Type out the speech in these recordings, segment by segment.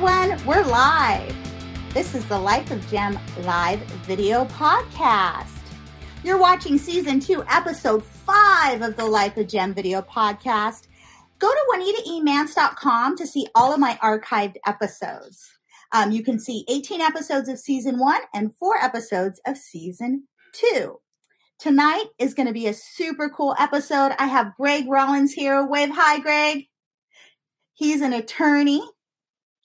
everyone. We're live. This is the Life of JEM live video podcast. You're watching season two, episode five of the Life of JEM video podcast. Go to juanitaemance.com to see all of my archived episodes. Um, you can see 18 episodes of season one and four episodes of season two. Tonight is going to be a super cool episode. I have Greg Rollins here. Wave hi, Greg. He's an attorney.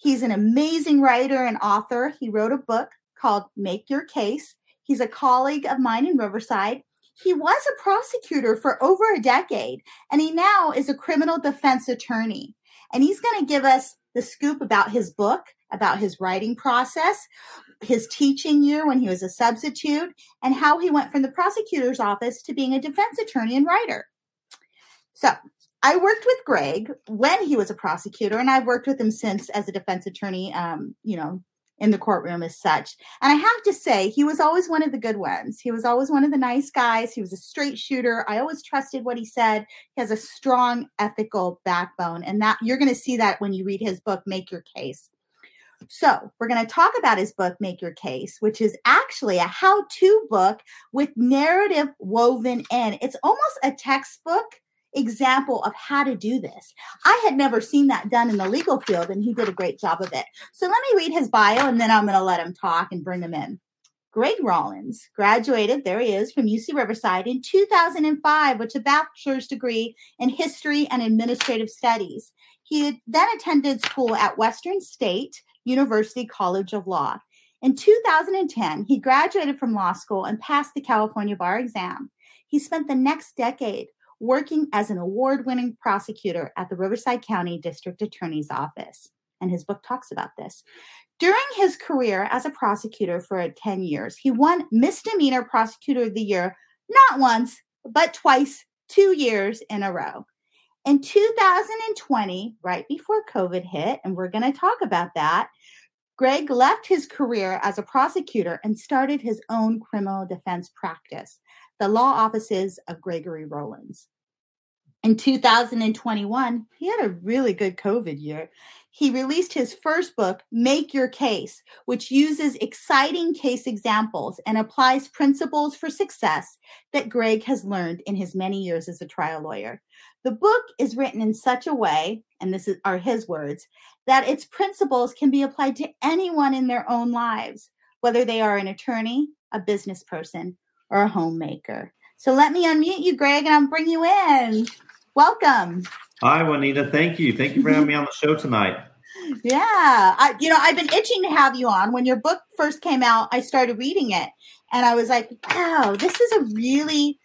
He's an amazing writer and author. He wrote a book called Make Your Case. He's a colleague of mine in Riverside. He was a prosecutor for over a decade, and he now is a criminal defense attorney. And he's going to give us the scoop about his book, about his writing process, his teaching year when he was a substitute, and how he went from the prosecutor's office to being a defense attorney and writer. So, I worked with Greg when he was a prosecutor, and I've worked with him since as a defense attorney, um, you know, in the courtroom as such. And I have to say, he was always one of the good ones. He was always one of the nice guys. He was a straight shooter. I always trusted what he said. He has a strong ethical backbone. And that you're going to see that when you read his book, Make Your Case. So, we're going to talk about his book, Make Your Case, which is actually a how to book with narrative woven in. It's almost a textbook example of how to do this. I had never seen that done in the legal field, and he did a great job of it. So, let me read his bio and then I'm going to let him talk and bring him in. Greg Rollins graduated, there he is, from UC Riverside in 2005 with a bachelor's degree in history and administrative studies. He then attended school at Western State University College of Law. In 2010, he graduated from law school and passed the California bar exam. He spent the next decade working as an award winning prosecutor at the Riverside County District Attorney's Office. And his book talks about this. During his career as a prosecutor for 10 years, he won Misdemeanor Prosecutor of the Year not once, but twice, two years in a row. In 2020, right before COVID hit, and we're going to talk about that, Greg left his career as a prosecutor and started his own criminal defense practice, the law offices of Gregory Rollins. In 2021, he had a really good COVID year. He released his first book, Make Your Case, which uses exciting case examples and applies principles for success that Greg has learned in his many years as a trial lawyer. The book is written in such a way, and this is, are his words, that its principles can be applied to anyone in their own lives, whether they are an attorney, a business person, or a homemaker. So let me unmute you, Greg, and I'll bring you in. Welcome. Hi, Juanita. Thank you. Thank you for having me on the show tonight. Yeah, I, you know, I've been itching to have you on. When your book first came out, I started reading it, and I was like, "Wow, this is a really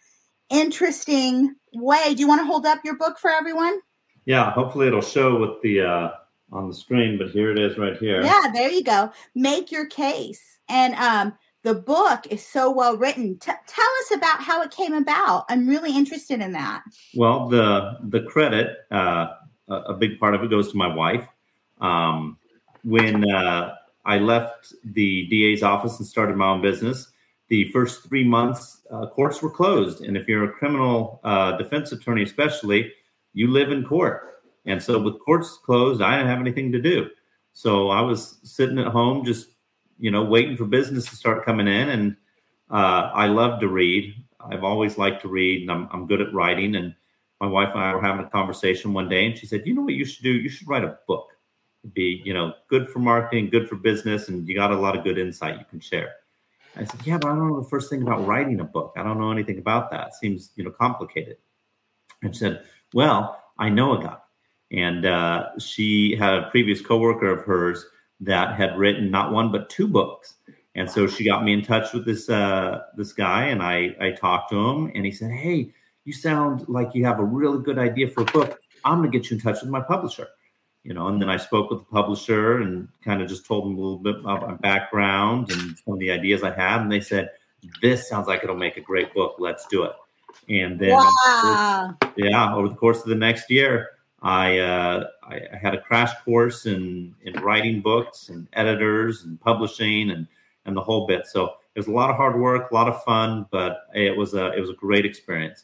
interesting way." Do you want to hold up your book for everyone? Yeah, hopefully it'll show with the uh, on the screen, but here it is right here. Yeah, there you go. Make your case, and um, the book is so well written. T- tell us about how it came about. I'm really interested in that. Well, the the credit, uh, a big part of it goes to my wife. Um, when uh, I left the DA's office and started my own business, the first three months uh, courts were closed, and if you're a criminal uh, defense attorney, especially, you live in court. And so, with courts closed, I didn't have anything to do. So I was sitting at home, just you know, waiting for business to start coming in. And uh, I love to read. I've always liked to read, and I'm, I'm good at writing. And my wife and I were having a conversation one day, and she said, "You know what you should do? You should write a book. It'd be, you know, good for marketing, good for business, and you got a lot of good insight you can share." I said, "Yeah, but I don't know the first thing about writing a book. I don't know anything about that. It seems, you know, complicated." And she said, "Well, I know a guy." And uh, she had a previous coworker of hers that had written not one but two books. And so she got me in touch with this uh, this guy, and I I talked to him, and he said, "Hey, you sound like you have a really good idea for a book. I'm going to get you in touch with my publisher." You know, and then I spoke with the publisher and kind of just told them a little bit about my background and some of the ideas I had, and they said, "This sounds like it'll make a great book. Let's do it." And then, wow. yeah, over the course of the next year, I, uh, I, I had a crash course in in writing books and editors and publishing and and the whole bit. So it was a lot of hard work, a lot of fun, but it was a it was a great experience.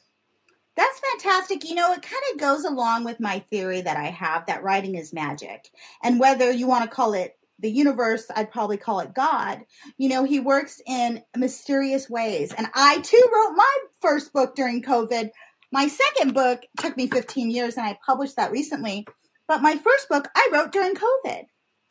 That's fantastic. You know, it kind of goes along with my theory that I have that writing is magic. And whether you want to call it the universe, I'd probably call it God. You know, he works in mysterious ways. And I too wrote my first book during COVID. My second book took me 15 years and I published that recently. But my first book I wrote during COVID.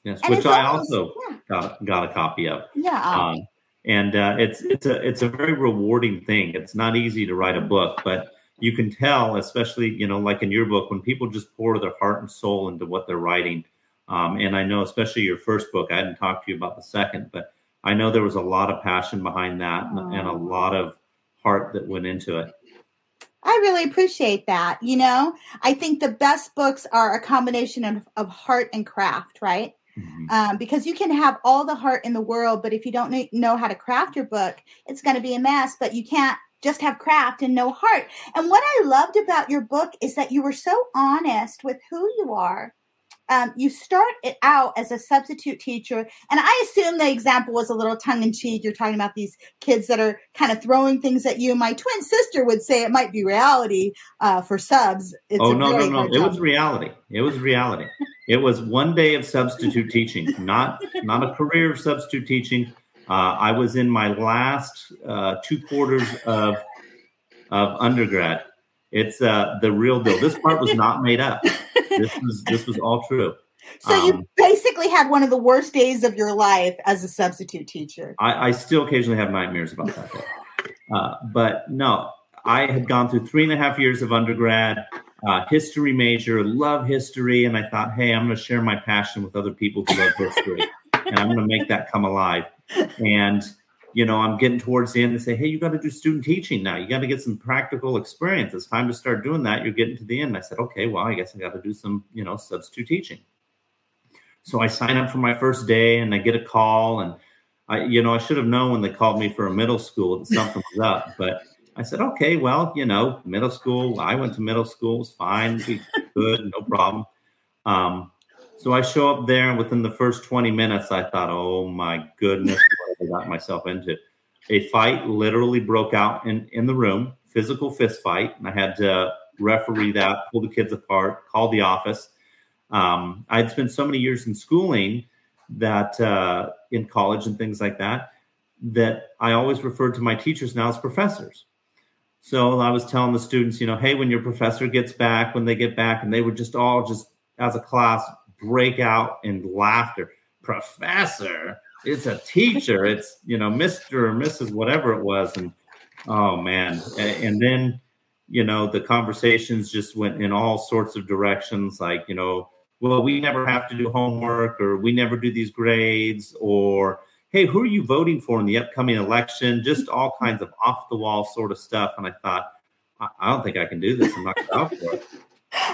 Yes, and which I almost, also yeah. got, got a copy of. Yeah. Um, and uh, it's it's a it's a very rewarding thing. It's not easy to write a book, but you can tell, especially you know, like in your book, when people just pour their heart and soul into what they're writing. Um, and I know, especially your first book, I hadn't talked to you about the second, but I know there was a lot of passion behind that and, and a lot of heart that went into it. I really appreciate that. You know, I think the best books are a combination of, of heart and craft, right? Mm-hmm. Um, because you can have all the heart in the world, but if you don't know how to craft your book, it's going to be a mess. But you can't just have craft and no heart. And what I loved about your book is that you were so honest with who you are um, you start it out as a substitute teacher, and I assume the example was a little tongue in cheek. You're talking about these kids that are kind of throwing things at you. My twin sister would say it might be reality uh, for subs. It's oh no, no, no! It was reality. It was reality. it was one day of substitute teaching, not not a career of substitute teaching. Uh, I was in my last uh, two quarters of of undergrad. It's uh, the real deal. This part was not made up this was this was all true. So um, you basically had one of the worst days of your life as a substitute teacher. I, I still occasionally have nightmares about that. Uh, but no, I had gone through three and a half years of undergrad, uh, history major, love history, and I thought, hey, I'm going to share my passion with other people who love history, and I'm going to make that come alive. And you know, I'm getting towards the end and say, hey, you got to do student teaching now. You got to get some practical experience. It's time to start doing that. You're getting to the end. I said, okay, well, I guess I got to do some, you know, substitute teaching. So I sign up for my first day and I get a call and I, you know, I should have known when they called me for a middle school that something was up, but I said, okay, well, you know, middle school. I went to middle school. It's fine, good, no problem. Um, so I show up there, and within the first 20 minutes, I thought, oh my goodness, got myself into. A fight literally broke out in, in the room, physical fist fight. And I had to referee that, pull the kids apart, call the office. Um, I'd spent so many years in schooling that uh, in college and things like that, that I always referred to my teachers now as professors. So I was telling the students, you know, hey, when your professor gets back, when they get back, and they would just all just as a class break out in laughter. Professor, it's a teacher. It's you know Mr. or Mrs. whatever it was, and oh man, and, then you know the conversations just went in all sorts of directions, like you know, well, we never have to do homework, or we never do these grades, or hey, who are you voting for in the upcoming election? Just all kinds of off the wall sort of stuff. And I thought, I, I don't think I can do this. I'm not up for it.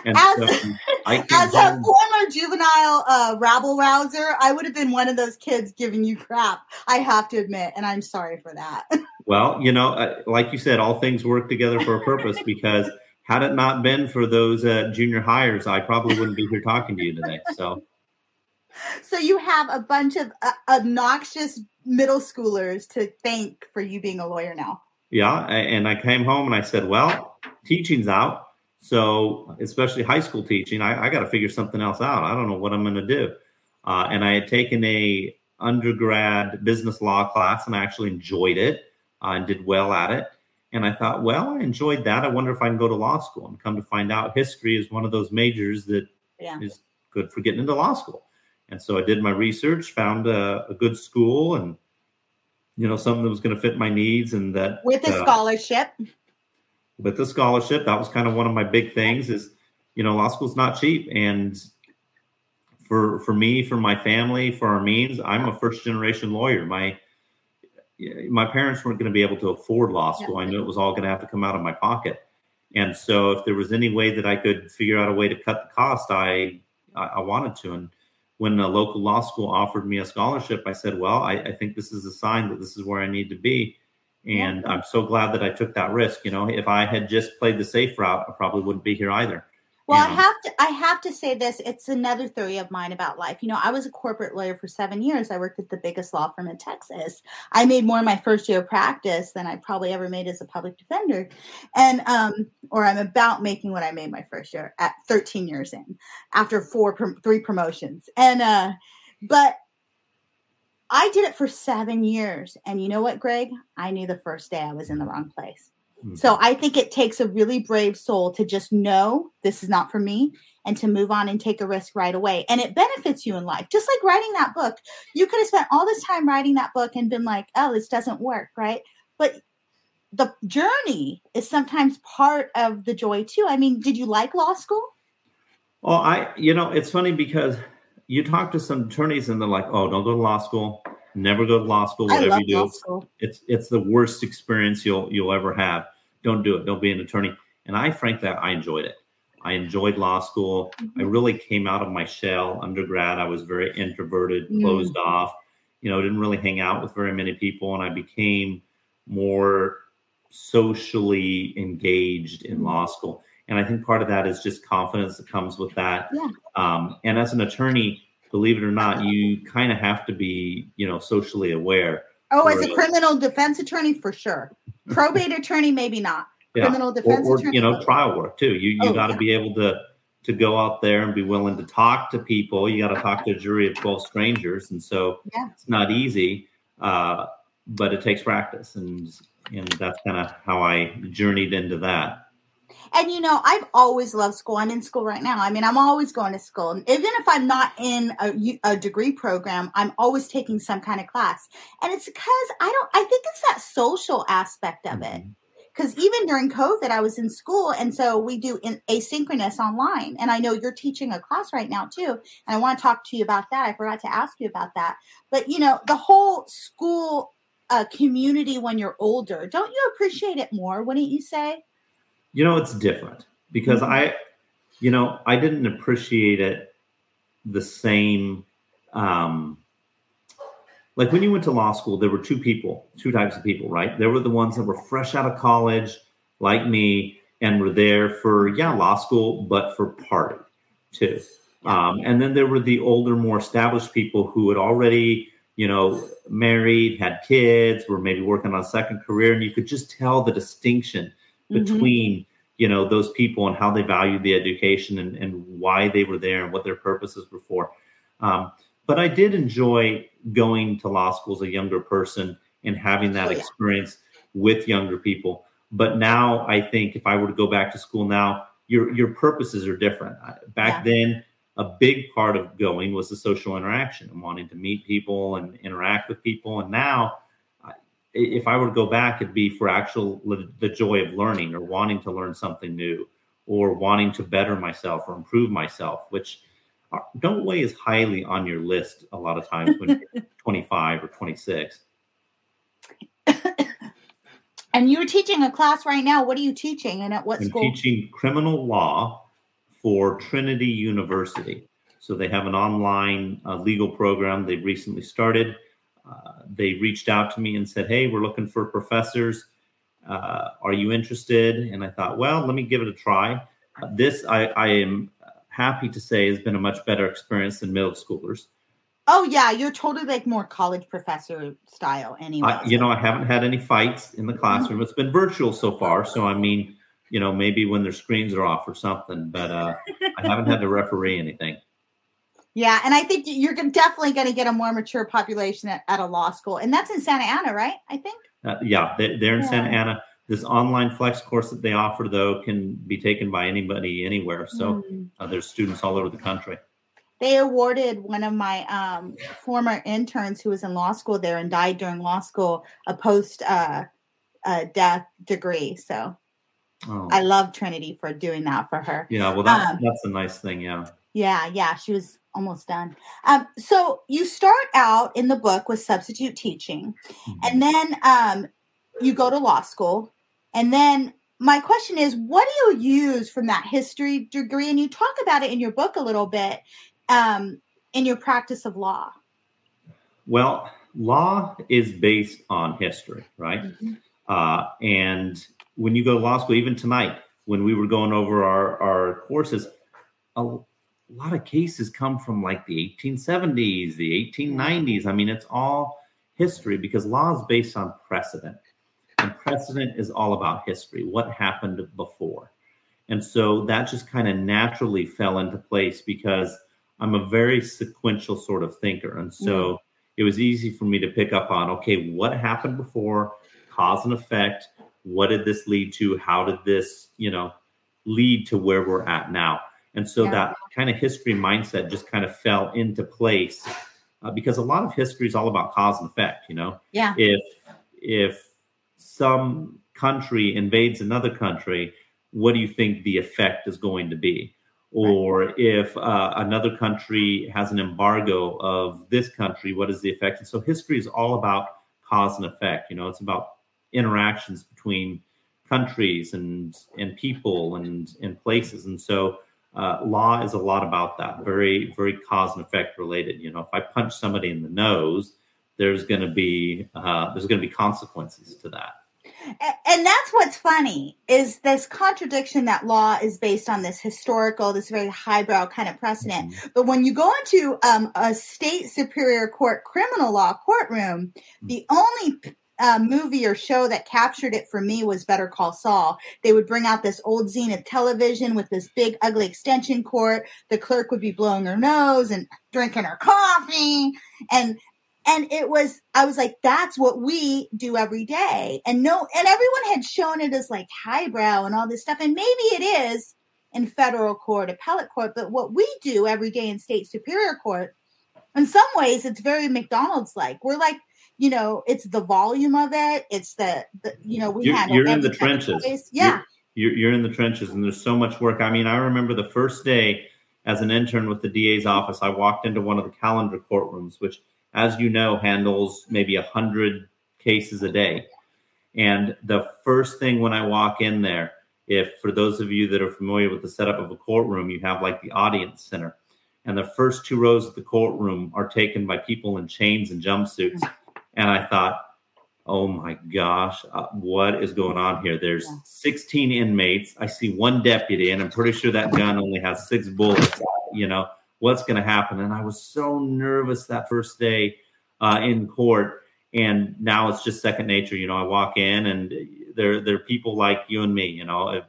And as, so as a former juvenile uh, rabble rouser, I would have been one of those kids giving you crap. I have to admit, and I'm sorry for that. well, you know, uh, like you said, all things work together for a purpose because had it not been for those uh, junior highers, I probably wouldn't be here talking to you today. So, so you have a bunch of uh, obnoxious middle schoolers to thank for you being a lawyer now. Yeah, and I came home and I said, "Well, teaching's out." So, especially high school teaching, I, I got to figure something else out. I don't know what I'm going to do. Uh, and I had taken a undergrad business law class, and I actually enjoyed it uh, and did well at it. And I thought, well, I enjoyed that. I wonder if I can go to law school. And come to find out, history is one of those majors that yeah. is good for getting into law school. And so I did my research, found a, a good school, and you know something that was going to fit my needs, and that with a uh, scholarship with the scholarship, that was kind of one of my big things is, you know, law school's not cheap. And for for me, for my family, for our means, I'm a first generation lawyer. My my parents weren't going to be able to afford law school. I knew it was all going to have to come out of my pocket. And so if there was any way that I could figure out a way to cut the cost, I I wanted to. And when a local law school offered me a scholarship, I said, well, I, I think this is a sign that this is where I need to be. And I'm so glad that I took that risk. You know, if I had just played the safe route, I probably wouldn't be here either. Well, I have to I have to say this. It's another theory of mine about life. You know, I was a corporate lawyer for seven years. I worked at the biggest law firm in Texas. I made more in my first year of practice than I probably ever made as a public defender, and um, or I'm about making what I made my first year at 13 years in, after four three promotions, and uh, but I did it for seven years, and you know what, Greg? I knew the first day I was in the wrong place. Mm-hmm. So I think it takes a really brave soul to just know this is not for me and to move on and take a risk right away. And it benefits you in life. Just like writing that book. You could have spent all this time writing that book and been like, oh, this doesn't work, right? But the journey is sometimes part of the joy too. I mean, did you like law school? Well, I, you know, it's funny because you talk to some attorneys and they're like, oh, don't go to law school Never go to law school. Whatever you do, it's it's the worst experience you'll you'll ever have. Don't do it. Don't be an attorney. And I, frankly, that I enjoyed it. I enjoyed law school. Mm-hmm. I really came out of my shell. Undergrad, I was very introverted, closed mm. off. You know, didn't really hang out with very many people, and I became more socially engaged in mm. law school. And I think part of that is just confidence that comes with that. Yeah. Um, and as an attorney, believe it or not, you kind of have to be, you know, socially aware. Oh, as a criminal defense attorney, for sure. Probate attorney, maybe not. Yeah. Criminal defense or, or attorney, you know, trial work too. You you oh, got to yeah. be able to to go out there and be willing to talk to people. You got to talk to a jury of twelve strangers, and so yeah. it's not easy, uh, but it takes practice, and and that's kind of how I journeyed into that. And you know, I've always loved school. I'm in school right now. I mean, I'm always going to school. And even if I'm not in a, a, degree program, I'm always taking some kind of class. And it's because I don't, I think it's that social aspect of it. Because mm-hmm. even during COVID, I was in school. And so we do in asynchronous online. And I know you're teaching a class right now too. And I want to talk to you about that. I forgot to ask you about that. But, you know, the whole school uh, community when you're older, don't you appreciate it more, wouldn't you say? You know, it's different because mm-hmm. I, you know, I didn't appreciate it the same. Um, like when you went to law school, there were two people, two types of people, right? There were the ones that were fresh out of college, like me, and were there for, yeah, law school, but for party too. Um, and then there were the older, more established people who had already, you know, married, had kids, were maybe working on a second career, and you could just tell the distinction mm-hmm. between you know those people and how they valued the education and, and why they were there and what their purposes were for um, but i did enjoy going to law school as a younger person and having that oh, yeah. experience with younger people but now i think if i were to go back to school now your your purposes are different back yeah. then a big part of going was the social interaction and wanting to meet people and interact with people and now if I were to go back, it'd be for actual the joy of learning or wanting to learn something new or wanting to better myself or improve myself, which don't weigh as highly on your list a lot of times when you're 25 or 26. And you're teaching a class right now. What are you teaching and at what I'm school? Teaching criminal law for Trinity University. So they have an online uh, legal program they've recently started uh, they reached out to me and said, "Hey, we're looking for professors. Uh, are you interested?" And I thought, well, let me give it a try. Uh, this, I, I am happy to say, has been a much better experience than middle schoolers. Oh yeah, you're totally like more college professor style, anyway. I, you know, I haven't had any fights in the classroom. It's been virtual so far, so I mean, you know, maybe when their screens are off or something, but uh, I haven't had to referee anything. Yeah, and I think you're definitely going to get a more mature population at, at, a law school, and that's in Santa Ana, right? I think. Uh, yeah, they, are in yeah. Santa Ana. This online flex course that they offer, though, can be taken by anybody anywhere. So mm. uh, there's students all over the country. They awarded one of my um, former interns who was in law school there and died during law school a post uh, uh, death degree. So oh. I love Trinity for doing that for her. Yeah, well, that's um, that's a nice thing. Yeah. Yeah, yeah, she was almost done. Um, so you start out in the book with substitute teaching, mm-hmm. and then um, you go to law school, and then my question is, what do you use from that history degree? And you talk about it in your book a little bit um, in your practice of law. Well, law is based on history, right? Mm-hmm. Uh, and when you go to law school, even tonight, when we were going over our, our courses, a lot of cases come from like the 1870s, the 1890s. I mean, it's all history because law is based on precedent. And precedent is all about history, what happened before. And so that just kind of naturally fell into place because I'm a very sequential sort of thinker. And so it was easy for me to pick up on okay, what happened before, cause and effect, what did this lead to? How did this, you know, lead to where we're at now? And so yeah. that kind of history mindset just kind of fell into place uh, because a lot of history is all about cause and effect, you know? Yeah. If, if some country invades another country, what do you think the effect is going to be? Or right. if uh, another country has an embargo of this country, what is the effect? And so history is all about cause and effect. You know, it's about interactions between countries and and people and and places. And so uh, law is a lot about that, very very cause and effect related. You know, if I punch somebody in the nose, there's going to be uh, there's going to be consequences to that. And that's what's funny is this contradiction that law is based on this historical, this very highbrow kind of precedent. Mm-hmm. But when you go into um, a state superior court criminal law courtroom, the only uh, movie or show that captured it for me was Better Call Saul. They would bring out this old Zenith television with this big, ugly extension cord. The clerk would be blowing her nose and drinking her coffee. And and it was i was like that's what we do every day and no and everyone had shown it as like highbrow and all this stuff and maybe it is in federal court appellate court but what we do every day in state superior court in some ways it's very mcdonald's like we're like you know, it's the volume of it. It's the, the you know, we you're, handle you're in the trenches. Yeah. You're, you're, in the trenches and there's so much work. I mean, I remember the first day as an intern with the DA's office, I walked into one of the calendar courtrooms, which, as you know, handles maybe a hundred cases a day. And the first thing when I walk in there, if for those of you that are familiar with the setup of a courtroom, you have like the audience center. And the first two rows of the courtroom are taken by people in chains and jumpsuits and I thought, oh my gosh, uh, what is going on here? There's yeah. 16 inmates. I see one deputy, and I'm pretty sure that gun only has six bullets. You know, what's going to happen? And I was so nervous that first day uh, in court. And now it's just second nature. You know, I walk in and there, there are people like you and me, you know, of,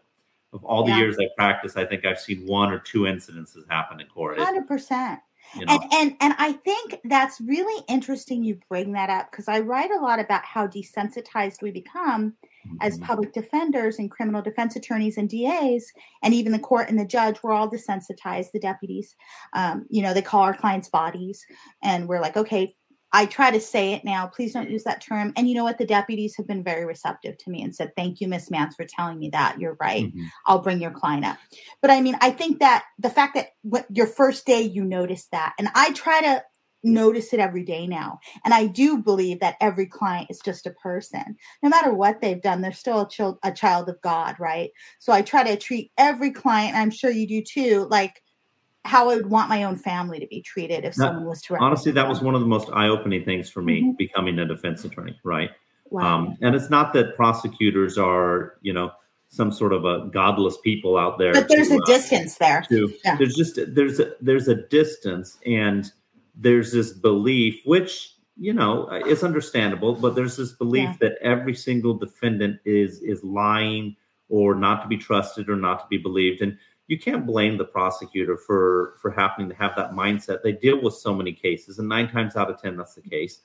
of all the yeah. years I practice, I think I've seen one or two incidences happen in court. 100%. You know? And and and I think that's really interesting you bring that up because I write a lot about how desensitized we become mm-hmm. as public defenders and criminal defense attorneys and DAs and even the court and the judge. We're all desensitized. The deputies, um, you know, they call our clients bodies, and we're like, okay, I try to say it now. Please don't use that term. And you know what? The deputies have been very receptive to me and said, Thank you, Miss Mance, for telling me that. You're right. Mm-hmm. I'll bring your client up. But I mean, I think that the fact that what, your first day you notice that, and I try to notice it every day now. And I do believe that every client is just a person. No matter what they've done, they're still a child, a child of God, right? So I try to treat every client, I'm sure you do too, like how I would want my own family to be treated if someone was to. Honestly, that was one of the most eye-opening things for me mm-hmm. becoming a defense attorney. Right. Wow. Um, and it's not that prosecutors are, you know, some sort of a godless people out there. But there's to, a uh, distance there. To, yeah. There's just there's a there's a distance, and there's this belief, which you know is understandable, but there's this belief yeah. that every single defendant is is lying or not to be trusted or not to be believed, and you can't blame the prosecutor for for happening to have that mindset. They deal with so many cases, and nine times out of ten, that's the case.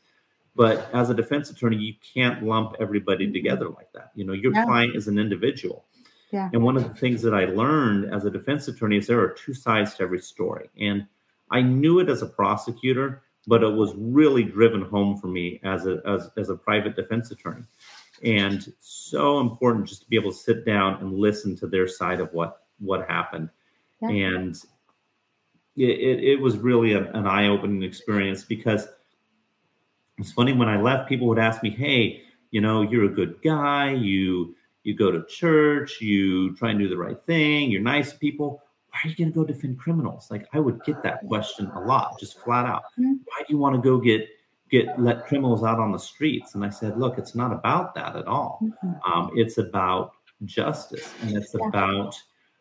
But as a defense attorney, you can't lump everybody mm-hmm. together like that. You know, your yeah. client is an individual. Yeah. And one of the things that I learned as a defense attorney is there are two sides to every story. And I knew it as a prosecutor, but it was really driven home for me as a as, as a private defense attorney. And so important just to be able to sit down and listen to their side of what what happened. Yeah. And it, it, it, was really a, an eye opening experience because it's funny when I left, people would ask me, Hey, you know, you're a good guy. You, you go to church, you try and do the right thing. You're nice people. Why are you going to go defend criminals? Like I would get that question a lot, just flat out. Mm-hmm. Why do you want to go get get let criminals out on the streets? And I said, look, it's not about that at all. Mm-hmm. Um, it's about justice, and it's yeah. about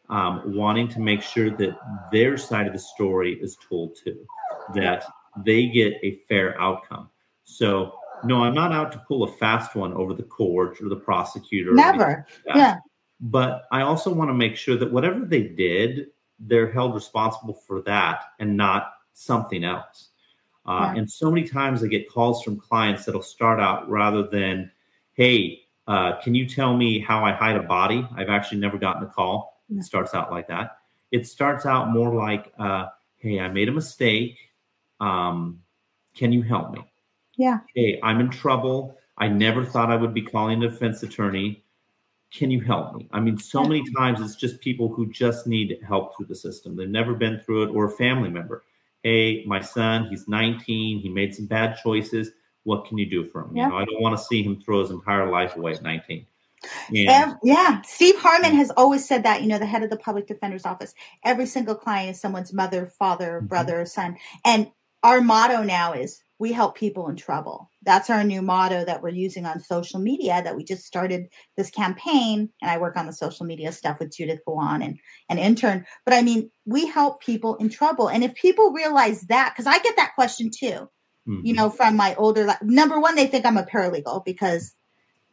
um, wanting to make sure that their side of the story is told too, that they get a fair outcome. So, no, I'm not out to pull a fast one over the court or the prosecutor. Never. Yeah. But I also want to make sure that whatever they did, they're held responsible for that and not something else. Uh, yeah. And so many times I get calls from clients that'll start out rather than, hey, uh, can you tell me how I hide a body? I've actually never gotten a call. It starts out like that. It starts out more like, uh, hey, I made a mistake. Um, can you help me? Yeah. Hey, I'm in trouble. I never thought I would be calling a defense attorney. Can you help me? I mean, so many times it's just people who just need help through the system. They've never been through it, or a family member. Hey, my son, he's 19. He made some bad choices what can you do for him? Yeah. You know, I don't want to see him throw his entire life away at 19. And, yeah, Steve Harmon has always said that, you know, the head of the public defender's office. Every single client is someone's mother, father, mm-hmm. brother, son. And our motto now is we help people in trouble. That's our new motto that we're using on social media that we just started this campaign. And I work on the social media stuff with Judith Guan and an intern. But I mean, we help people in trouble. And if people realize that, because I get that question too mm-hmm. you know, from my older. Number one, they think I'm a paralegal because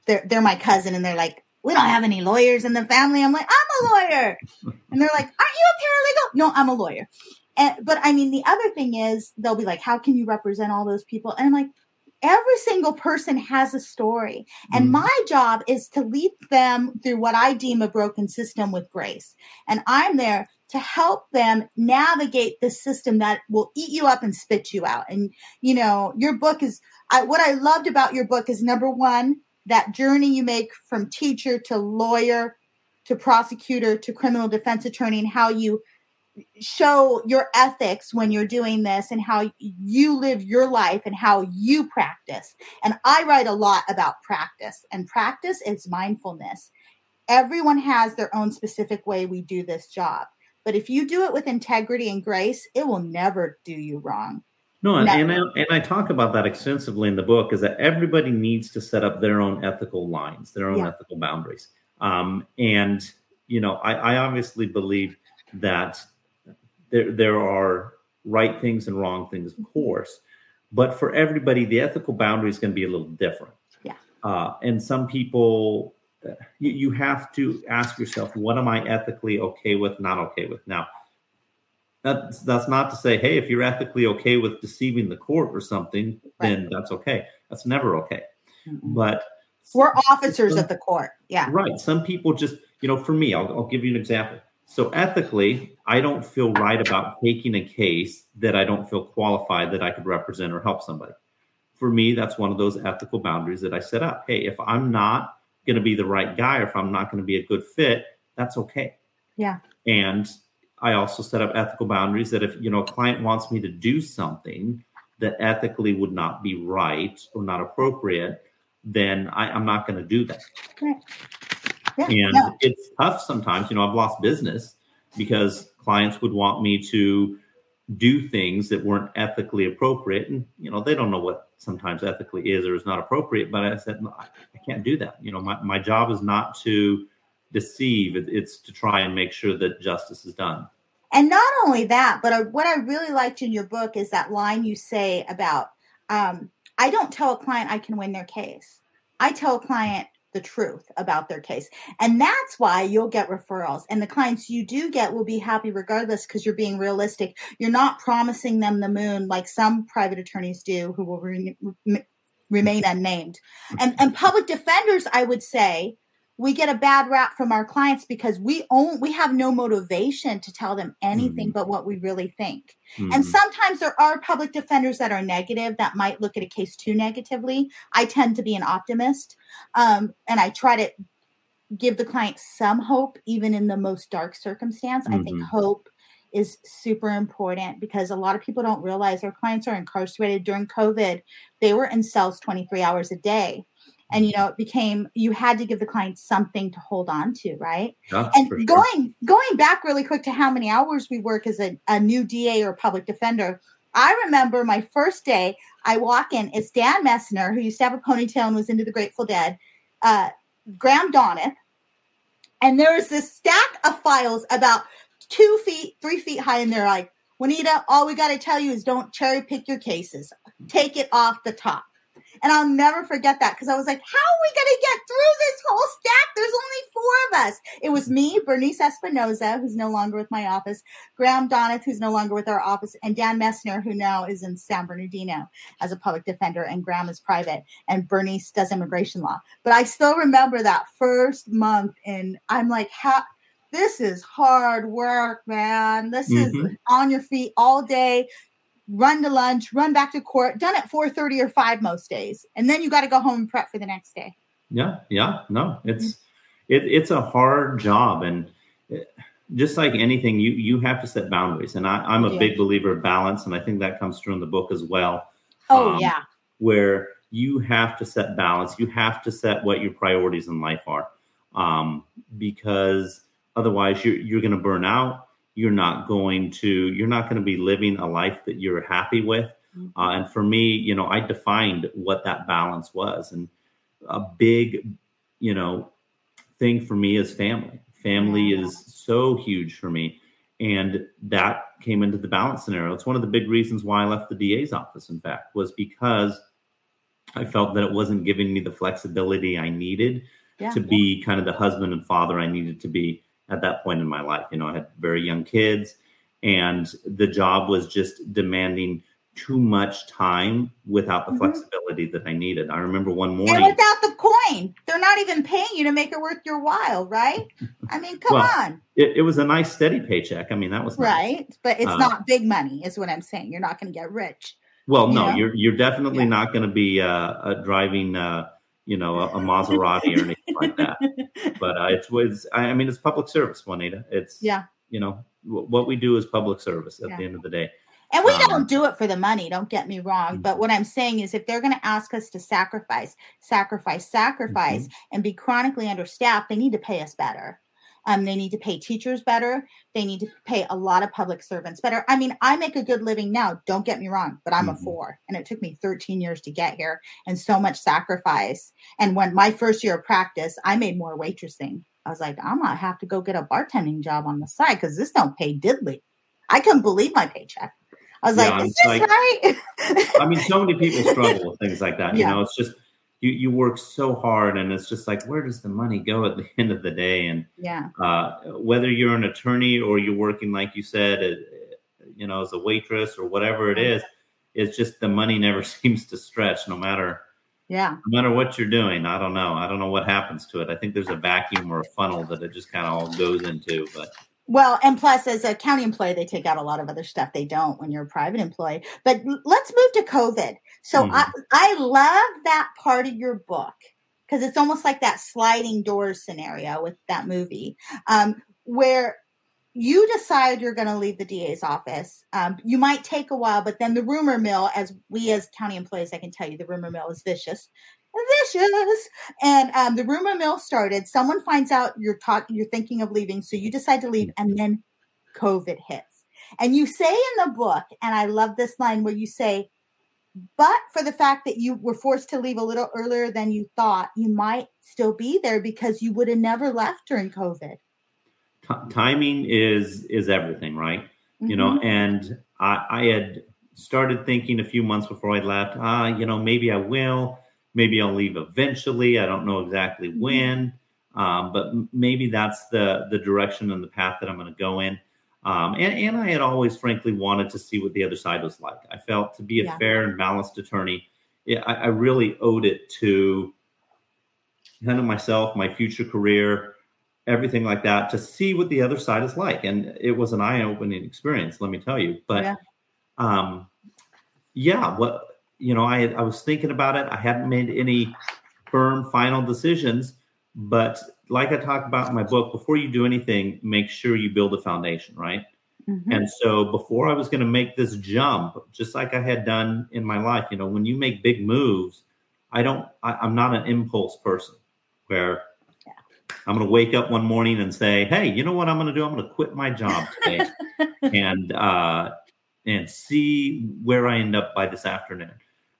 they're they're my cousin, and they're like, we don't have any lawyers in the family. I'm like, I'm a lawyer, and they're like, aren't you a paralegal? No, I'm a lawyer. And, but I mean, the other thing is they'll be like, how can you represent all those people? And I'm like, every single person has a story. And mm my job is to lead them through what I deem a broken system with grace. And I'm there to help them navigate the system that will eat you up and spit you out. And, you know, your book is, I, what I loved about your book is number one, that journey you make from teacher to lawyer to prosecutor to criminal defense attorney and how you show your ethics when you're doing this and how you live your life and how you practice. And I write a lot about practice, and practice is mindfulness. Everyone has their own specific way we do this job. But if you do it with integrity and grace, it will never do you wrong. No, and, and I, and I talk about that extensively in the book is that everybody needs to set up their own ethical lines, their own yeah. ethical boundaries. Um, and, you know, I, I obviously believe that there, there are right things and wrong things, of course. But for everybody, the ethical boundary is going to be a little different. Yeah. Uh, and some people you, you have to ask yourself, what am I ethically okay with, not okay with? Now, that's that's not to say, hey, if you're ethically okay with deceiving the court or something, right. then that's okay. That's never okay. Mm-hmm. But we're officers some, of the court. Yeah. Right. Some people just, you know, for me, I'll, I'll give you an example. So ethically, I don't feel right about taking a case that I don't feel qualified that I could represent or help somebody. For me, that's one of those ethical boundaries that I set up. Hey, if I'm not going to be the right guy or if I'm not going to be a good fit, that's okay. Yeah. And I also set up ethical boundaries that if, you know, a client wants me to do something that ethically would not be right or not appropriate, then I, am not going to do that. Right. Yeah, and yeah. it's tough sometimes. You know, I've lost business because clients would want me to do things that weren't ethically appropriate. And, you know, they don't know what sometimes ethically is or is not appropriate. But I said, no, I can't do that. You know, my, my job is not to deceive, it's to try and make sure that justice is done. And not only that, but what I really liked in your book is that line you say about um, I don't tell a client I can win their case. I tell a client the truth about their case. And that's why you'll get referrals. And the clients you do get will be happy regardless because you're being realistic. You're not promising them the moon like some private attorneys do who will re- remain unnamed. And, and public defenders, I would say, we get a bad rap from our clients because we own we have no motivation to tell them anything mm. but what we really think mm. and sometimes there are public defenders that are negative that might look at a case too negatively i tend to be an optimist um, and i try to give the client some hope even in the most dark circumstance mm-hmm. i think mm-hmm. hope is super important because a lot of people don't realize our clients are incarcerated during covid they were in cells 23 hours a day and you know it became you had to give the client something to hold on to right yeah, and sure. going going back really quick to how many hours we work as a, a new da or public defender i remember my first day i walk in it's dan messner who used to have a ponytail and was into the grateful dead uh, graham donath And there was this stack of files about two feet, three feet high, and they're like, Juanita, all we got to tell you is don't cherry pick your cases. Take it off the top. And I'll never forget that because I was like, how are we going to get through this whole stack? There's only four of us. It was me, Bernice Espinoza, who's no longer with my office, Graham Donath, who's no longer with our office, and Dan Messner, who now is in San Bernardino as a public defender, and Graham is private, and Bernice does immigration law. But I still remember that first month, and I'm like, how this is hard work, man. This mm-hmm. is on your feet all day run to lunch, run back to court, done at 4:30 or 5 most days. And then you got to go home and prep for the next day. Yeah, yeah. No, it's mm-hmm. it, it's a hard job and it, eh, just like anything, you you have to set boundaries. And I, am a yeah. big believer of balance, and I think that comes through in the book as well. Oh um, yeah. Where you have to set balance. You have to set what your priorities in life are. Um, because otherwise you're you're gonna burn out you're not going to you're not going to be living a life that you're happy with. Mm-hmm. uh, and for me you know i defined what that balance was. And a big you know thing for me is family. Family yeah. is so huge for me. And that came into the balance scenario. It's one of the big reasons why i left the da's office in fact was because i felt that it wasn't giving me the flexibility i needed yeah, to be kind of the husband and father i needed to be at that point in my life. You know, I had very young kids, and the job was just demanding too much time without the mm-hmm. flexibility that I needed. I remember one morning. And without the coin, they're not even paying you to make it worth your while, right? I mean, come well, on. It, it, was a nice, steady paycheck. I mean, that was nice. right, but it's uh, not big money, is what I'm saying. You're not going to get rich. Well, you no, know? you're you're definitely yeah. not going to be uh, uh, driving. You know, a, a Maserati or anything like that. But uh, it was, I mean, it's public service, Juanita. It's, yeah, you know, w- what we do is public service at yeah. the end of the day. And we um, don't do it for the money, don't get me wrong. Mm-hmm. But what I'm saying is, if they're going to ask us to sacrifice, sacrifice, sacrifice, mm-hmm. and be chronically understaffed, they need to pay us better. Um, they need to pay teachers better. They need to pay a lot of public servants better. I mean, I make a good living now. Don't get me wrong, but I'm mm-hmm. a four, and it took me 13 years to get here, and so much sacrifice. And when my first year of practice, I made more waitressing. I was like, I'm gonna have to go get a bartending job on the side because this don't pay diddly. I couldn't believe my paycheck. I was yeah, like, is this like, right? I mean, so many people struggle with things like that. Yeah. You know, it's just you you work so hard and it's just like where does the money go at the end of the day? And yeah. uh, whether you're an attorney or you're working like you said uh, you know as a waitress or whatever it is it's just the money never seems to stretch no matter yeah. no matter what you're doing. I don't know. I don't know what happens to it. I think there's a vacuum or a funnel that it just kind of all goes into but well, and plus, as a county employee, they take out a lot of other stuff they don't when you're a private employee. But let's move to COVID. So mm-hmm. I, I love that part of your book because it's almost like that sliding doors scenario with that movie, um, where you decide you're going to leave the DA's office. Um, you might take a while, but then the rumor mill, as we as county employees, I can tell you, the rumor mill is vicious vicious. And um, the rumor mill started. Someone finds out you're talking, you're thinking of leaving, so you decide to leave, and then COVID hits. And you say in the book, and I love this line where you say, "But for the fact that you were forced to leave a little earlier than you thought, you might still be there because you would have never left during COVID." T- timing is is everything, right? Mm-hmm. You know, mm-hmm. and I, I had started thinking a few months before I left, ah, you know, maybe I will maybe I'll leave eventually. I don't know exactly mm-hmm. when, um, but maybe that's the the direction and the path that I'm going to go in. Um, and, and I had always, frankly, wanted to see what the other side was like. I felt to be a yeah. fair and balanced attorney, I, I really owed it to kind of myself, my future career, everything like that, to see what the other side is like. And it was an eye opening experience, let me tell you. But yeah. um, yeah, what you know, I I was thinking about it. I hadn't made any firm final decisions, but like I talk about in my book, before you do anything, make sure you build a foundation, right? Mm-hmm. And so before I was going to make this jump, just like I had done in my life, you know, when you make big moves, I don't, I, am not an impulse person where yeah. I'm going to wake up one morning and say, Hey, you know what I'm going to do? I'm going to quit my job today and, uh, and see where I end up by this afternoon.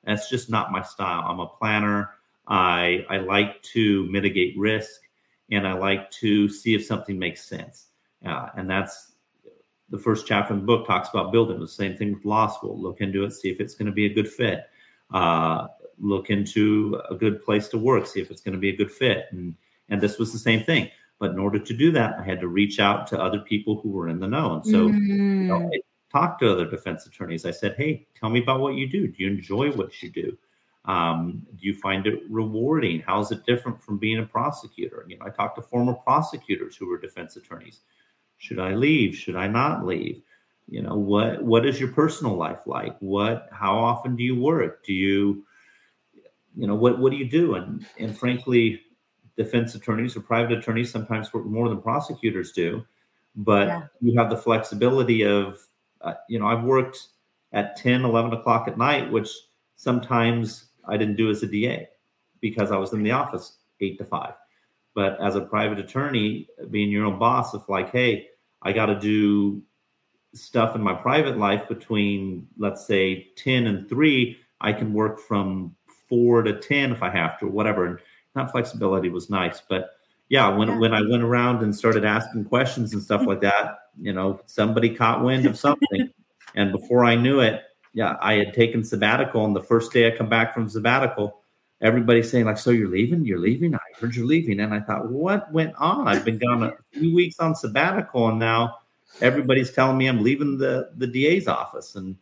That's just not my style. I'm a planner. I I like to mitigate risk, and I like to see if something makes sense. Uh, and that's the first chapter in the book talks about building. The same thing with law school. Look into it, see if it's going to be a good fit. Uh, look into a good place to work, see if it's going to be a good fit. And and this was the same thing. But in order to do that, I had to reach out to other people who were in the know. And so mm. you know, I talked to other defense attorneys. I said, "Hey, tell me about what you do. Do you enjoy what you do? Um, do you find it rewarding? How is it different from being a prosecutor? You know, I talked to former prosecutors who were defense attorneys. Should I leave? Should I not leave? You know, what what is your personal life like? What how often do you work? Do you you know what what do you do? And and frankly, defense attorneys or private attorneys sometimes work more than prosecutors do, but yeah. you have the flexibility of uh, you know, I've worked at 10, 11 o'clock at night, which sometimes I didn't do as a DA because I was in the office eight to five. But as a private attorney, being your own boss, it's like, hey, I got to do stuff in my private life between, let's say, 10 and 3, I can work from 4 to 10 if I have to, or whatever. And that flexibility was nice. But yeah, when, yeah. when I went around and started asking questions and stuff like that, you know, somebody caught wind of something. and before I knew it, yeah, I had taken sabbatical, and the first day I come back from sabbatical, everybody's saying like, "So you're leaving? You're leaving? I heard you're leaving." And I thought, what went on? I've been gone a few weeks on sabbatical, and now everybody's telling me I'm leaving the the DA's office. And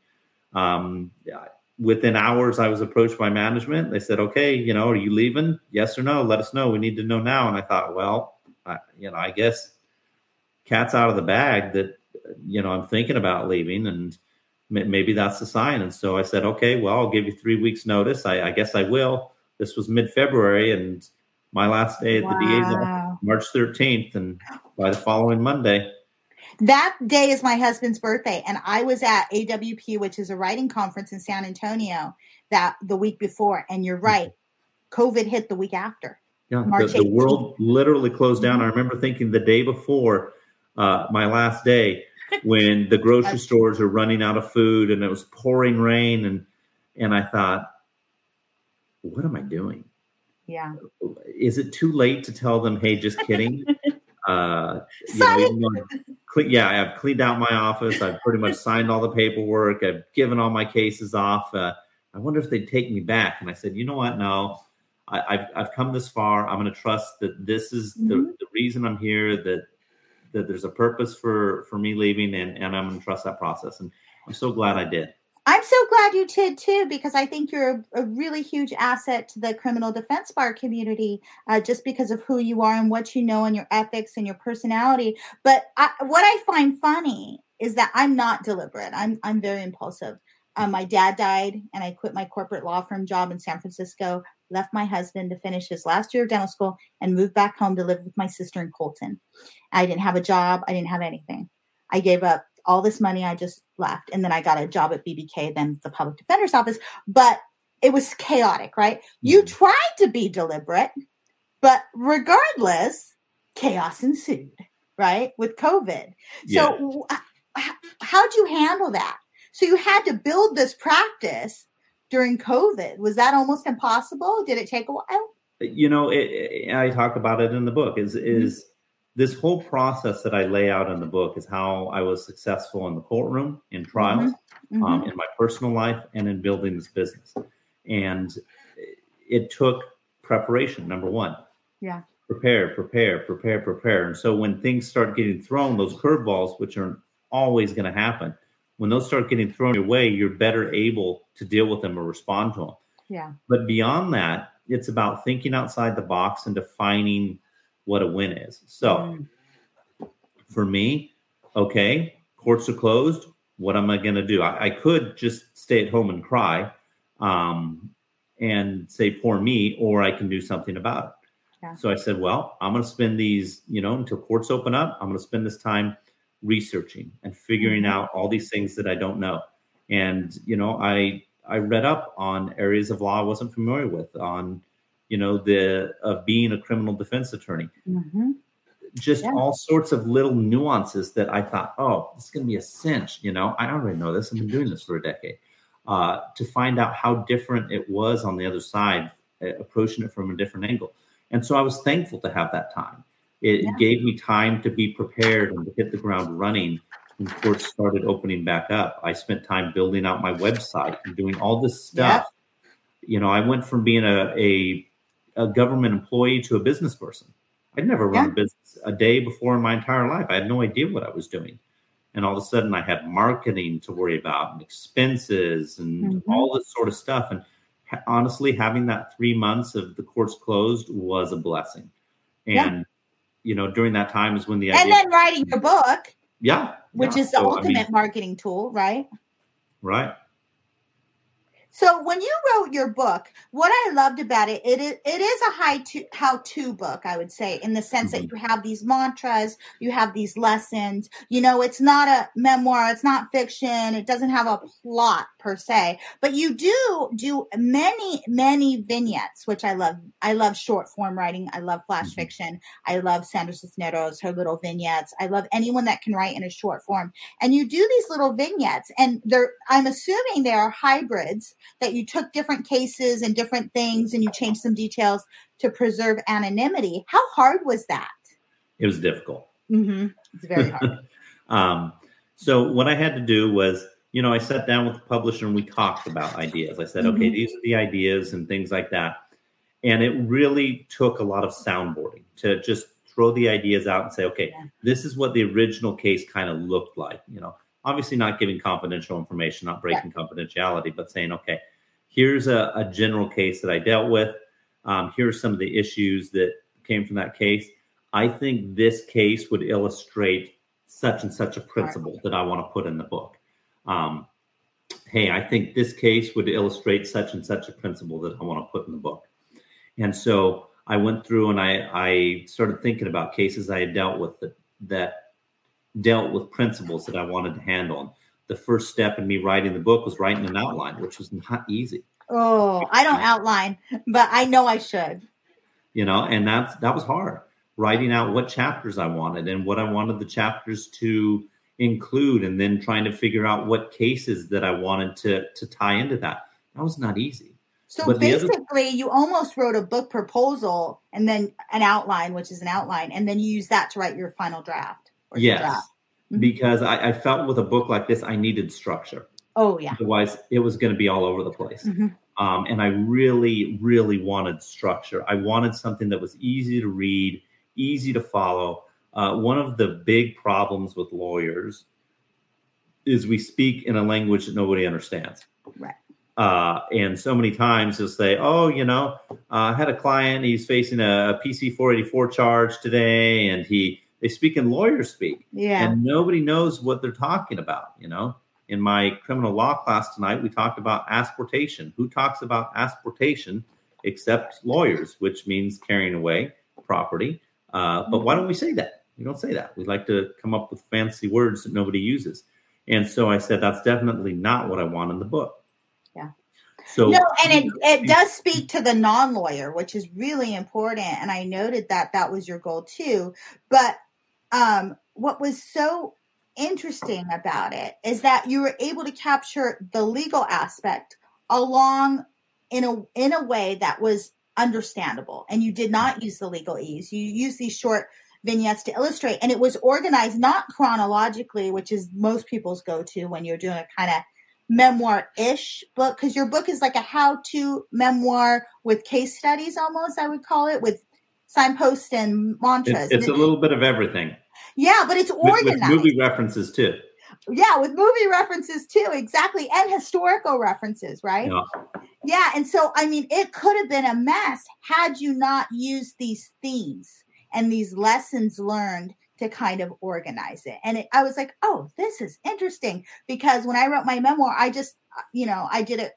um, yeah, within hours, I was approached by management. They said, "Okay, you know, are you leaving? Yes or no? Let us know. We need to know now." And I thought, well, I, you know, I guess cat's out of the bag that you know I'm thinking about leaving and maybe that's the sign. And so I said, okay, well, I'll give you three weeks notice. I, I guess I will. This was mid February, and my last day at wow. the DA's March 13th, and by the following Monday. That day is my husband's birthday, and I was at AWP, which is a writing conference in San Antonio, that the week before. And you're right, COVID hit the week after. Yeah, the, the, world literally closed down. I remember thinking the day before uh, my last day, when the grocery stores are running out of food and it was pouring rain and and I thought, what am I doing? Yeah. Is it too late to tell them, hey, just kidding? uh, you know, yeah, I've cleaned out my office. I've pretty much signed all the paperwork. I've given all my cases off. Uh, I wonder if they'd take me back. And I said, you know what? No, I, have I've come this far. I'm going to trust that this is the, mm-hmm. the reason I'm here. That that there's a purpose for for me leaving and and i'm going to trust that process and i'm so glad i did i'm so glad you did too because i think you're a, a really huge asset to the criminal defense bar community uh, just because of who you are and what you know and your ethics and your personality but I, what i find funny is that i'm not deliberate i'm i'm very impulsive um, my dad died and i quit my corporate law firm job in san francisco left my husband to finish his last year of dental school and moved back home to live with my sister in colton I didn't have a job. I didn't have anything. I gave up all this money. I just left. And then I got a job at BBK, then the public defender's office. But it was chaotic, right? You mm-hmm. tried to be deliberate, but regardless, chaos ensued, right? With COVID. Yeah. So, how'd you handle that? So, you had to build this practice during COVID. Was that almost impossible? Did it take a while? You know, it, it, I talk about it in the book. Is is this whole process that I lay out in the book is how I was successful in the courtroom, in trials, mm-hmm. Um, mm-hmm. in my personal life, and in building this business. And it took preparation, number one. Yeah. Prepare, prepare, prepare, prepare. And so when things start getting thrown, those curveballs, which are always going to happen, when those start getting thrown your way, you're better able to deal with them or respond to them. Yeah. But beyond that, it's about thinking outside the box and defining what a win is. So mm. for me, okay, courts are closed. What am I going to do? I, I, could just stay at home and cry um, and say, poor me, or I can do something about it. Yeah. So I said, well, I'm going to spend these, you know, until courts open up, I'm going to spend this time researching and figuring mm-hmm. out all these things that I don't know. And, you know, I, I read up on areas of law I wasn't familiar with, on you know, the of being a criminal defense attorney. Mm-hmm. Just yeah. all sorts of little nuances that I thought, oh, this is going to be a cinch. You know, I already know this. I've been doing this for a decade. Uh, to find out how different it was on the other side, uh, approaching it from a different angle. And so I was thankful to have that time. It Yeah. gave me time to be prepared and to hit the ground running when courts started opening back up. I spent time building out my website and doing all this stuff. You know, I went from being a, a a government employee to a business person. I'd never run Yeah. a business a day before in my entire life. I had no idea what I was doing. And all of a sudden, I had marketing to worry about and expenses and Mhm. all this sort of stuff. And ha- honestly, having that three months of the course closed was a blessing. Yeah. And, you know, during that time is when the And idea, then writing your book, yeah, which yeah. is the So, I ultimate mean, marketing tool, right? right. So when you wrote your book, what I loved about it, it is it is a high to, how-to book, I would say, in the sense that mm-hmm. you have these mantras, you have these lessons. You know, it's not a memoir, it's not fiction, it doesn't have a plot per se, but you do do many many vignettes, which I love. I love short form writing. I love flash Mhm. fiction. I love Sandra Cisneros, her little vignettes. I love anyone that can write in a short form. And you do these little vignettes, and they're I'm assuming they are hybrids that you took different cases and different things and you changed some details to preserve anonymity. How hard was that? It was difficult. Mm-hmm. It's very hard. um, so what I had to do was, you know, I sat down with the publisher and we talked about ideas. I said, okay, Mhm. these are the ideas and things like that. And it really took a lot of soundboarding to just throw the ideas out and say, okay, Yeah. this is what the original case kind of looked like. You know, obviously not giving confidential information, not breaking confidentiality, but saying, okay, here's a, a general case that I dealt with. Um, here's some of the issues that came from that case. I think this case would illustrate such and such a principle that I want to put in the book. Um, hey, I think this case would illustrate such and such a principle that I want to put in the book. And so I went through and I, I started thinking about cases I had dealt with that, that dealt with principles that I wanted to handle. And the first step in me writing the book was writing an outline, which was not easy. Oh, I don't outline, but I know I should. you know and that's that was hard writing out what chapters i wanted and what i wanted the chapters to include and then trying to figure out what cases that i wanted to to tie into that that was not easy So But the other- basically, you almost wrote a book proposal and then an outline, which is an outline, and then you use that to write your final draft. or yes draft. Mhm. because I, I felt with a book like this i needed structure Oh yeah. otherwise it was going to be all over the place Mhm. um, and i really really wanted structure i wanted something that was easy to read easy to follow uh, one of the big problems with lawyers is we speak in a language that nobody understands. Right. uh, and so many times they'll say oh you know uh, i had a client he's facing a pc 484 charge today and he they speak in lawyer speak. Yeah. and nobody knows what they're talking about you know? In my criminal law class tonight we talked about asportation. Who talks about asportation except lawyers which means carrying away property? Uh, but why don't we say that we don't say that we like to come up with fancy words that nobody uses and so i said that's definitely not what i want in the book Yeah. so no, and it it does speak to the non-lawyer, which is really important. And I noted that that was your goal too. But um, what was so interesting about it is that you were able to capture the legal aspect along in a in a way that was understandable, and you did not use the legalese. You used these short vignettes to illustrate, and it was organized not chronologically, which is most people's go to when you're doing a kind of memoir-ish book because your book is like a how-to memoir with case studies almost i would call it with signposts and mantras. It's, it's a little bit of everything. Yeah but it's with, with movie references too. Yeah with movie references too exactly and historical references right? Yeah. yeah and so i mean it could have been a mess had you not used these themes and these lessons learned to kind of organize it and it, i was like oh this is interesting because when i wrote my memoir i just uh, you know i did it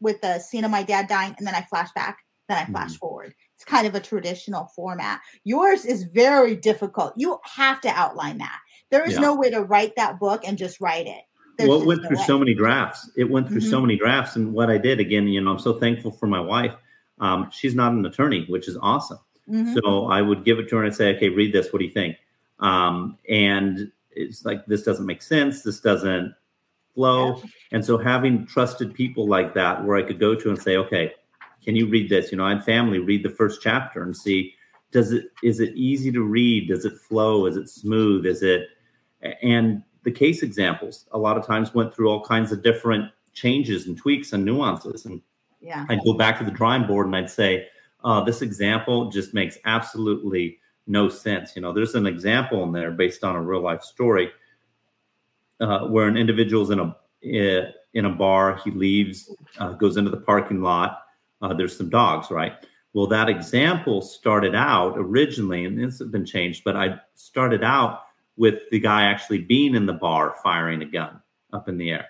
with the scene of my dad dying and then i flash back then i flash Mhm. forward it's kind of a traditional format yours is very difficult you have to outline that there is Yeah. no way to write that book and just write it There's well, it went no through way. so many drafts. It went through so Mhm. many drafts, and what I did again, you know, I'm so thankful for my wife. Um, she's not an attorney, which is awesome. Mhm. So I would give it to her and I'd say, "Okay, read this. What do you think?" Um, and it's like this doesn't make sense. This doesn't flow. And so having trusted people like that, where I could go to and say, "Okay, can you read this?" You know, I had family read the first chapter and see, does it is it easy to read does it flow is it smooth is it and the case examples a lot of times went through all kinds of different changes and tweaks and nuances and yeah i'd go back to the drawing board and i'd say uh, this example just makes absolutely no sense you know there's an example in there based on a real life story uh, where an individual's in a in a bar he leaves uh, goes into the parking lot uh, there's some dogs right well, that example started out originally, and this has been changed, but I started out with the guy actually being in the bar firing a gun up in the air.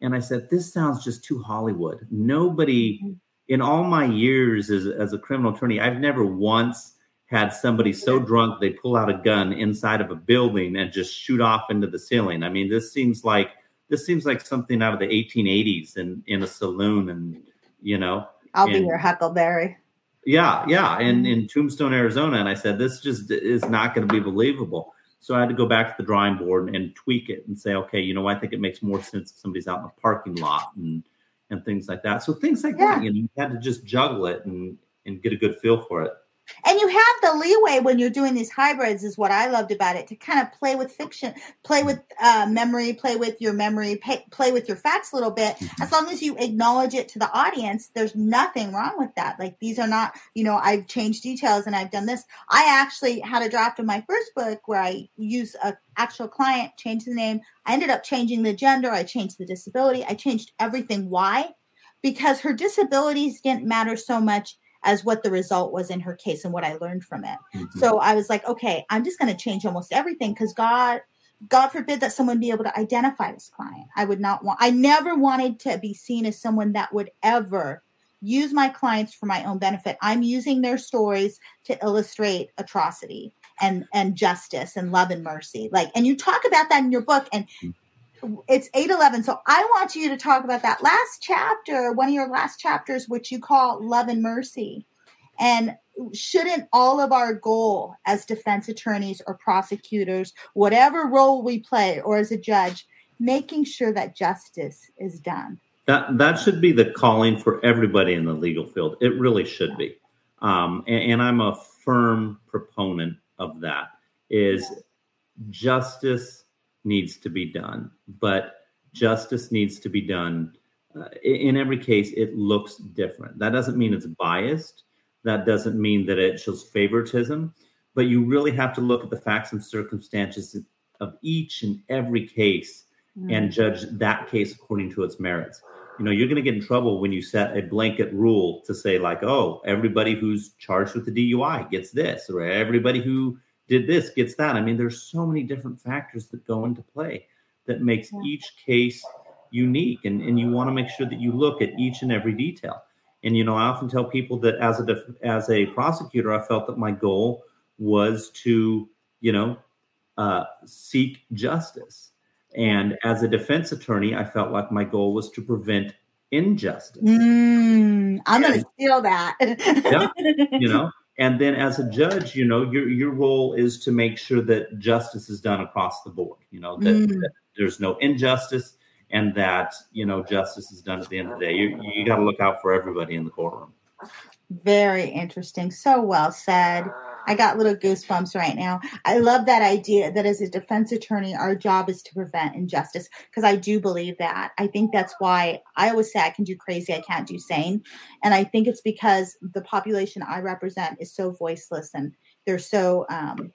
And I said, This sounds just too Hollywood. Nobody, mm-hmm. In all my years as, as a criminal attorney, I've never once had somebody so drunk they pull out a gun inside of a building and just shoot off into the ceiling. I mean, this seems like this seems like something out of the 1880s in in a saloon, and you know. I'll and, be your Huckleberry. Yeah, yeah, and mm-hmm. in Tombstone, Arizona, and I said this just is not going to be believable. So I had to go back to the drawing board and, and tweak it and say, okay, you know, I think it makes more sense if somebody's out in the parking lot and and things like that. So things like yeah. that, you know, you had to just juggle it and and get a good feel for it. And you have the leeway when you're doing these hybrids, is what I loved about it, to kind of play with fiction, play with uh, memory, play with your memory, pay, play with your facts a little bit. Mm-hmm. As long as you acknowledge it to the audience, there's nothing wrong with that. Like these are not, you know, I've changed details and I've done this. I actually had a draft of my first book where I use a actual client, changed the name. I ended up changing the gender. I changed the disability. I changed everything. Why? Because her disabilities didn't matter so much as what the result was in her case and what I learned from it. Mm-hmm. So I was like, okay, I'm just going to change almost everything because God, God forbid that someone be able to identify this client. I would not want, I never wanted to be seen as someone that would ever use my clients for my own benefit. I'm using their stories to illustrate atrocity and and justice and love and mercy. Like and you talk about that in your book and mm it's 811 so i want you to talk about that last chapter one of your last chapters which you call love and mercy. And shouldn't all of our goal as defense attorneys or prosecutors whatever role we play or as a judge making sure that justice is done? That that should be the calling for everybody in the legal field. It really should be. Um, and, and i'm a firm proponent of that is justice needs to be done, but justice needs to be done. Uh, in every case, it looks different. That doesn't mean it's biased. That doesn't mean that it shows favoritism. But you really have to look at the facts and circumstances of each and every case mm. and judge that case according to its merits. You know, you're going to get in trouble when you set a blanket rule to say, like, oh, everybody who's charged with the DUI gets this, or everybody who did this gets that. I mean, there's so many different factors that go into play that makes yeah. each case unique, and and you want to make sure that you look at each and every detail. And you know, I often tell people that as a def- as a prosecutor, I felt that my goal was to you know uh, seek justice. And as a defense attorney, I felt like my goal was to prevent injustice. Mm, I'm going to steal that. yeah, you know, and then as a judge, you know, your your role is to make sure that justice is done across the board. You know that, mm. that there's no injustice, and that you know justice is done at the end of the day. You you got to look out for everybody in the courtroom. Very interesting. So well said. I got little goosebumps right now. I love that idea that as a defense attorney, our job is to prevent injustice because I do believe that. I think that's why I always say I can do crazy, I can't do sane. And I think it's because the population I represent is so voiceless and they're so um,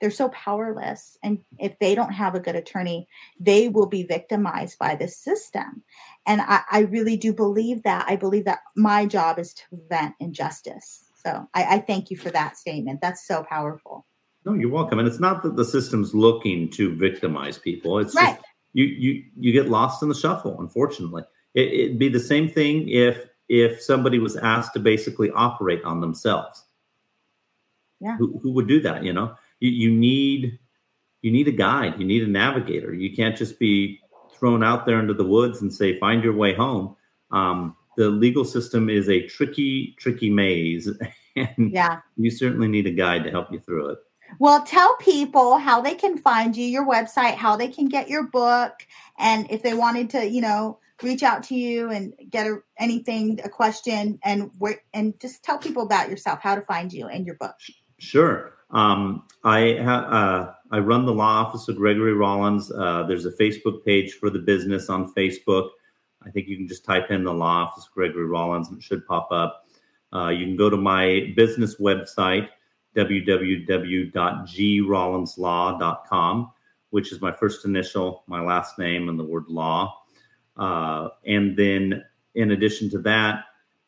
they're so powerless and if they don't have a good attorney they will be victimized by the system and I, I, really do believe that i believe that my job is to prevent injustice so I, I thank you for that statement. That's so powerful. No, you're welcome. And it's not that the system's looking to victimize people. It's right. just you you you get lost in the shuffle. Unfortunately, it, would be the same thing if if somebody was asked to basically operate on themselves. Yeah. Who, who would do that? You know, you, you need you need a guide. You need a navigator. You can't just be thrown out there into the woods and say find your way home. Um, the legal system is a tricky, tricky maze. And yeah. you certainly need a guide to help you through it. Well, tell people how they can find you, your website, how they can get your book, and if they wanted to, you know, reach out to you and get a, anything, a question, and where, and just tell people about yourself, how to find you and your book. Sure. Um, I ha- uh, I run the law office of Gregory Rollins. Uh, there's a Facebook page for the business on Facebook. I think you can just type in the law office of Gregory Rollins and it should pop up. Uh, you can go to my business website, www.grollinslaw.com, which is my first initial, my last name, and the word law. Uh, and then, in addition to that,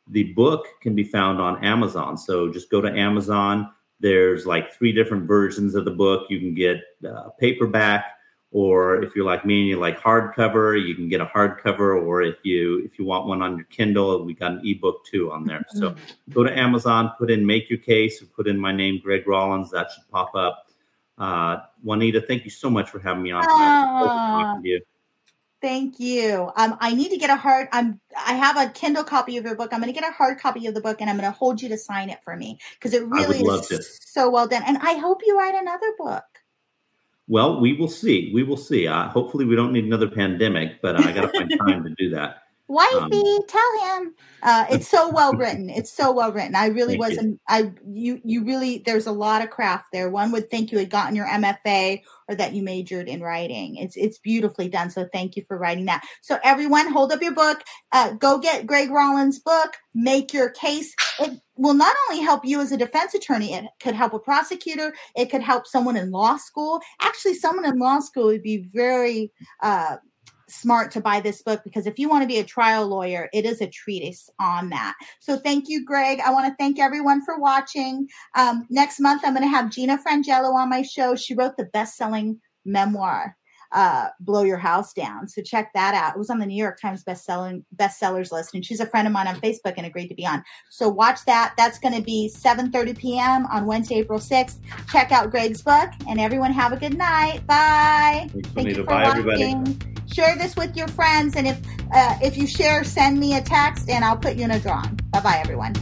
the book can be found on Amazon. So just go to Amazon. There's like three different versions of the book. You can get uh, paperback, or if you're like me and you like hardcover, you can get a hardcover. Or if you if you want one on your Kindle, we got an ebook too on there. So mm-hmm. go to Amazon, put in "Make Your Case," put in my name, Greg Rollins. That should pop up. Uh, Juanita, thank you so much for having me on. Uh, Thank you. Um, I need to get a hard. I'm. I have a Kindle copy of your book. I'm going to get a hard copy of the book, and I'm going to hold you to sign it for me because it really is to. so well done. And I hope you write another book. Well, we will see. We will see. Uh, hopefully, we don't need another pandemic, but I got to find time to do that. Wifey, um, tell him. Uh, it's so well written. It's so well written. I really wasn't. You. I you you really. There's a lot of craft there. One would think you had gotten your MFA or that you majored in writing. It's it's beautifully done. So thank you for writing that. So everyone, hold up your book. Uh, go get Greg Rollins' book. Make your case. It will not only help you as a defense attorney. It could help a prosecutor. It could help someone in law school. Actually, someone in law school would be very. Uh, smart to buy this book because if you want to be a trial lawyer, it is a treatise on that. So thank you, Greg. I want to thank everyone for watching. Um, next month, I'm going to have Gina Frangello on my show. She wrote the best selling memoir. Uh, blow your house down. So check that out. It was on the New York Times best-selling bestsellers list, and she's a friend of mine on Facebook and agreed to be on. So watch that. That's going to be 7:30 p.m. on Wednesday, April 6th. Check out Greg's book, and everyone have a good night. Bye. Thanks, Thank you for Bye, watching. Everybody share this with your friends and if uh, if you share send me a text and i'll put you in a drawing bye bye everyone